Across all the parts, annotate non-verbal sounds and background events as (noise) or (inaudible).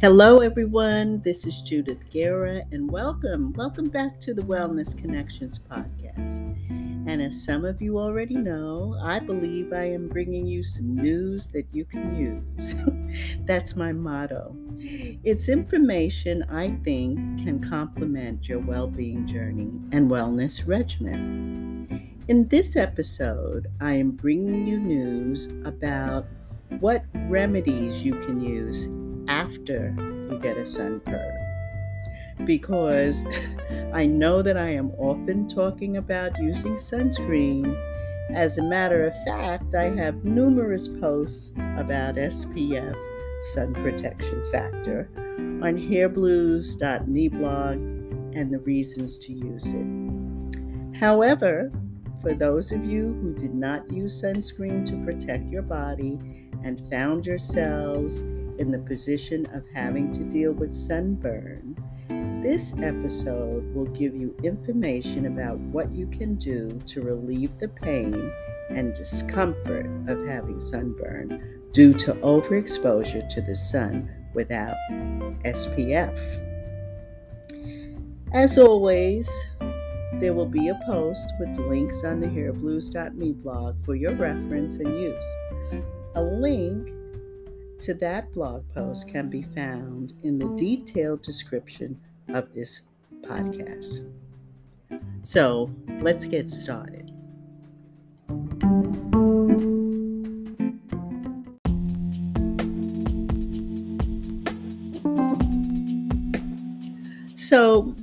Hello, everyone. This is Judith Guerra, and welcome. Welcome back to the Wellness Connections podcast. And as some of you already know, I believe I am bringing you some news that you can use. (laughs) That's my motto. It's information I think can complement your well being journey and wellness regimen. In this episode, I am bringing you news about what remedies you can use after you get a sunburn. Because (laughs) I know that I am often talking about using sunscreen. As a matter of fact, I have numerous posts about SPF sun protection factor on hairblues.meblog and the reasons to use it. However, for those of you who did not use sunscreen to protect your body and found yourselves in the position of having to deal with sunburn, this episode will give you information about what you can do to relieve the pain and discomfort of having sunburn due to overexposure to the sun without SPF. As always, there will be a post with links on the hairblues.me blog for your reference and use. A link to that blog post can be found in the detailed description of this podcast. So let's get started. So,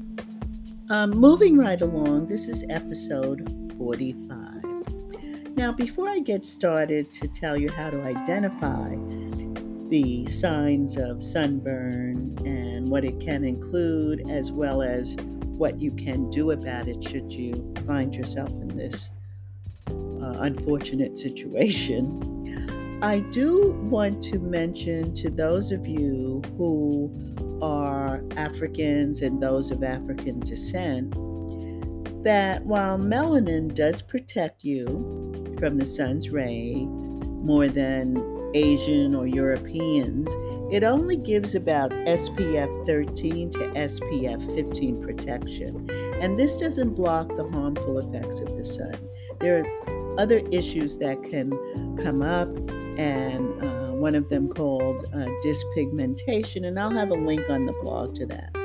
um, moving right along, this is episode 45. Now, before I get started to tell you how to identify the signs of sunburn and what it can include, as well as what you can do about it should you find yourself in this uh, unfortunate situation. I do want to mention to those of you who are Africans and those of African descent that while melanin does protect you from the sun's ray more than Asian or Europeans, it only gives about SPF 13 to SPF 15 protection. And this doesn't block the harmful effects of the sun. There are other issues that can come up, and uh, one of them called uh, dyspigmentation, and I'll have a link on the blog to that.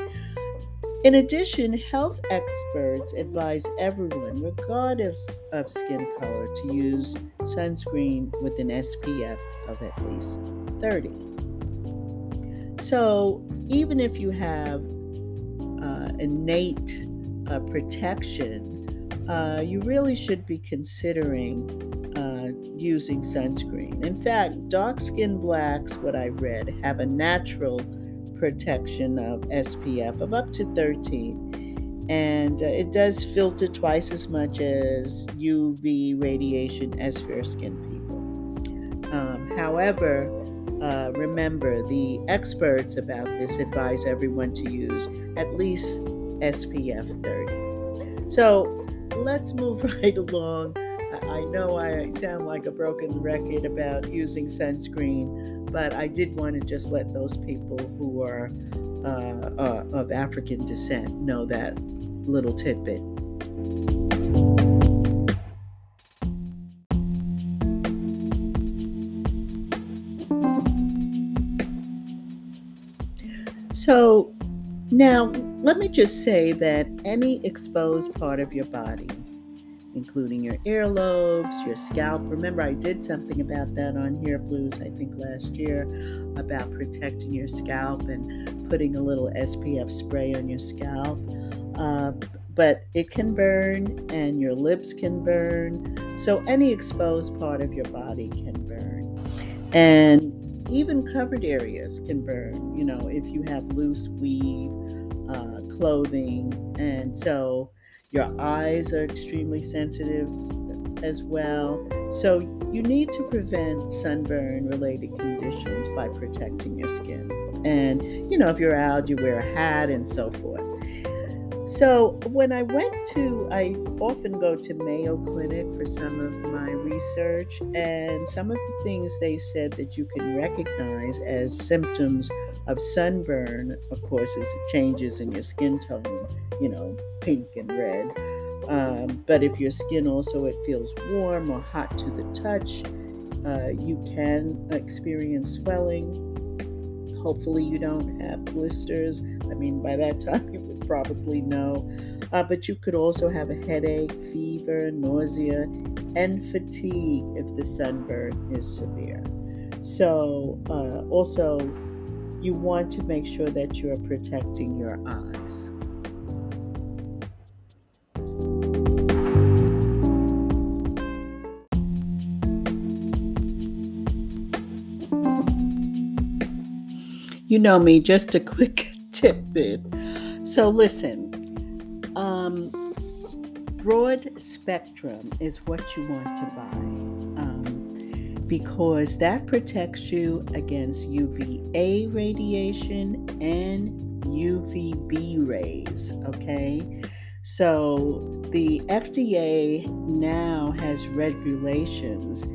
In addition, health experts advise everyone, regardless of skin color, to use sunscreen with an SPF of at least 30. So, even if you have uh, innate uh, protection, uh, you really should be considering uh, using sunscreen. In fact, dark skinned blacks, what I read, have a natural protection of SPF of up to 13. And uh, it does filter twice as much as UV radiation as fair skinned people. Um, however, uh, remember the experts about this advise everyone to use at least SPF 30. So let's move (laughs) right along. I know I sound like a broken record about using sunscreen, but I did want to just let those people who are uh, uh, of African descent know that little tidbit. So, now let me just say that any exposed part of your body including your earlobes, your scalp. Remember, I did something about that on Hair Blues, I think last year, about protecting your scalp and putting a little SPF spray on your scalp. Uh, but it can burn, and your lips can burn. So, any exposed part of your body can burn. And even covered areas can burn, you know, if you have loose weave uh, clothing. And so, your eyes are extremely sensitive as well. So, you need to prevent sunburn related conditions by protecting your skin. And, you know, if you're out, you wear a hat and so forth. So, when I went to, I often go to Mayo Clinic for some of my research, and some of the things they said that you can recognize as symptoms of sunburn, of course, is changes in your skin tone, you know, pink and red. Um, but if your skin also it feels warm or hot to the touch, uh, you can experience swelling. Hopefully, you don't have blisters. I mean, by that (laughs) time, you would probably know. Uh, but you could also have a headache, fever, nausea, and fatigue if the sunburn is severe. So, uh, also, you want to make sure that you're protecting your eyes. You know me, just a quick (laughs) tidbit. So, listen, um, broad spectrum is what you want to buy um, because that protects you against UVA radiation and UVB rays. Okay. So, the FDA now has regulations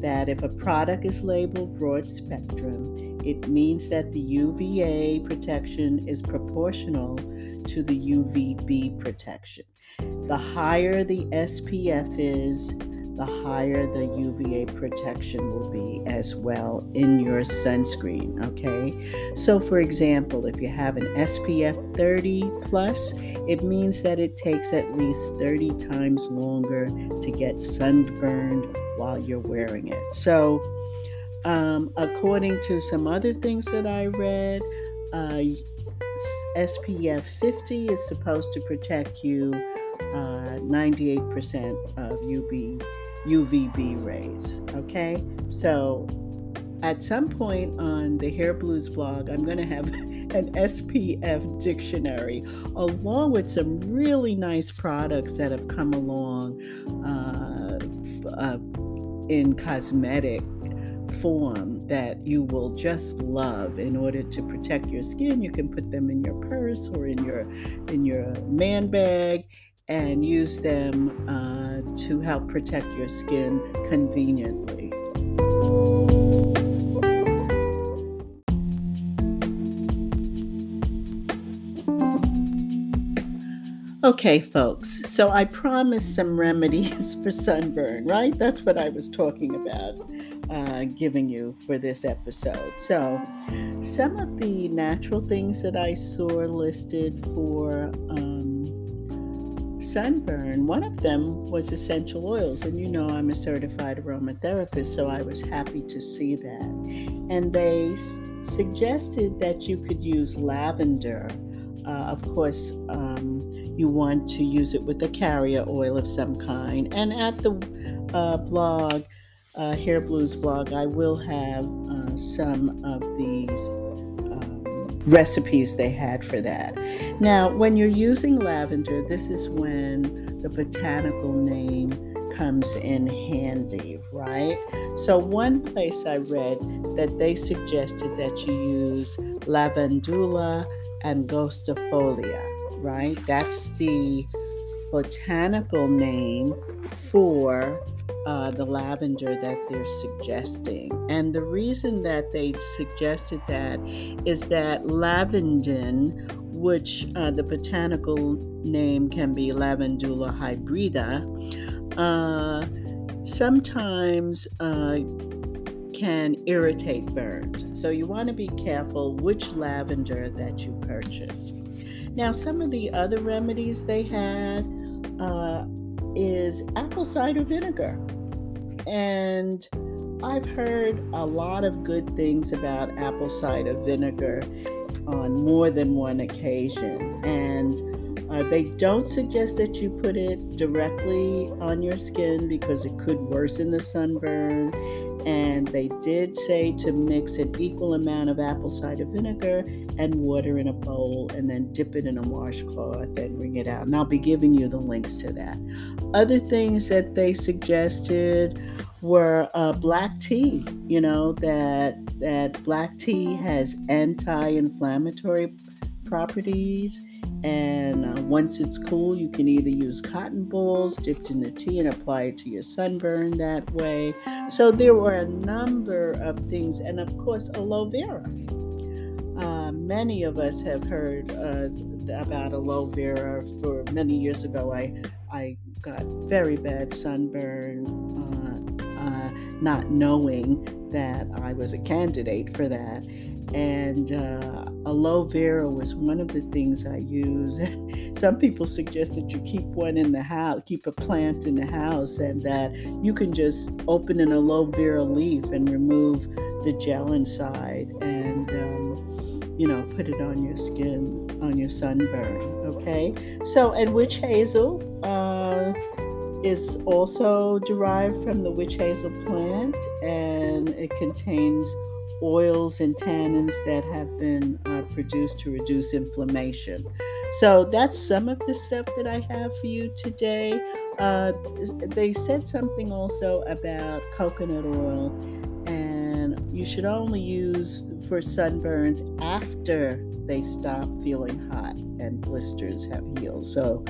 that if a product is labeled broad spectrum, it means that the UVA protection is proportional to the UVB protection. The higher the SPF is, the higher the UVA protection will be as well in your sunscreen. Okay, so for example, if you have an SPF 30 plus, it means that it takes at least 30 times longer to get sunburned while you're wearing it. So, um, according to some other things that I read, uh, SPF 50 is supposed to protect you uh, 98% of UV, UVB rays. Okay, so at some point on the Hair Blues blog, I'm going to have (laughs) an SPF dictionary along with some really nice products that have come along uh, uh, in cosmetic form that you will just love. In order to protect your skin you can put them in your purse or in your in your man bag and use them uh, to help protect your skin conveniently Okay, folks, so I promised some remedies (laughs) for sunburn, right? That's what I was talking about uh, giving you for this episode. So, some of the natural things that I saw listed for um, sunburn, one of them was essential oils. And you know, I'm a certified aromatherapist, so I was happy to see that. And they suggested that you could use lavender. Uh, of course, um, you want to use it with a carrier oil of some kind. And at the uh, blog, uh, Hair Blues blog, I will have uh, some of these um, recipes they had for that. Now, when you're using lavender, this is when the botanical name comes in handy, right? So, one place I read that they suggested that you use lavandula angustifolia right? That's the botanical name for uh, the lavender that they're suggesting. And the reason that they suggested that is that lavandin, which uh, the botanical name can be Lavandula hybrida, uh, sometimes uh, can irritate burns. So you want to be careful which lavender that you purchase. Now, some of the other remedies they had uh, is apple cider vinegar. And I've heard a lot of good things about apple cider vinegar on more than one occasion. And uh, they don't suggest that you put it directly on your skin because it could worsen the sunburn and they did say to mix an equal amount of apple cider vinegar and water in a bowl and then dip it in a washcloth and wring it out. And I'll be giving you the links to that. Other things that they suggested were uh, black tea. You know that that black tea has anti-inflammatory properties And uh, once it's cool, you can either use cotton balls dipped in the tea and apply it to your sunburn that way. So there were a number of things, and of course, aloe vera. Uh, many of us have heard uh, about aloe vera. For many years ago, I I got very bad sunburn, uh, uh, not knowing that I was a candidate for that and uh, aloe vera was one of the things I use. (laughs) Some people suggest that you keep one in the house, keep a plant in the house, and that you can just open an aloe vera leaf and remove the gel inside, and um, you know, put it on your skin, on your sunburn. Okay, so and witch hazel. Uh, is also derived from the witch hazel plant and it contains oils and tannins that have been uh, produced to reduce inflammation. So that's some of the stuff that I have for you today. Uh, they said something also about coconut oil, and you should only use for sunburns after they stop feeling hot and blisters have healed. So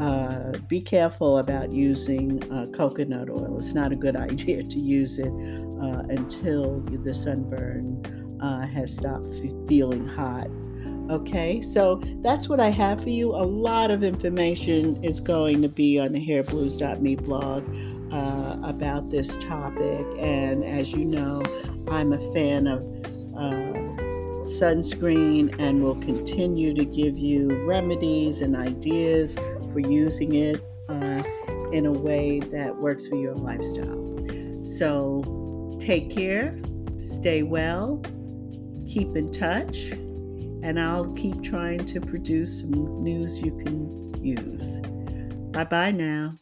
uh, be careful about using uh, coconut oil. It's not a good (laughs) idea to use it uh, until the sunburn uh, has stopped f- feeling hot. Okay, so that's what I have for you. A lot of information is going to be on the hairblues.me blog uh, about this topic. And as you know, I'm a fan of sunscreen and will continue to give you remedies and ideas for using it uh, in a way that works for your lifestyle. So take care, stay well, keep in touch, and I'll keep trying to produce some news you can use. Bye bye now.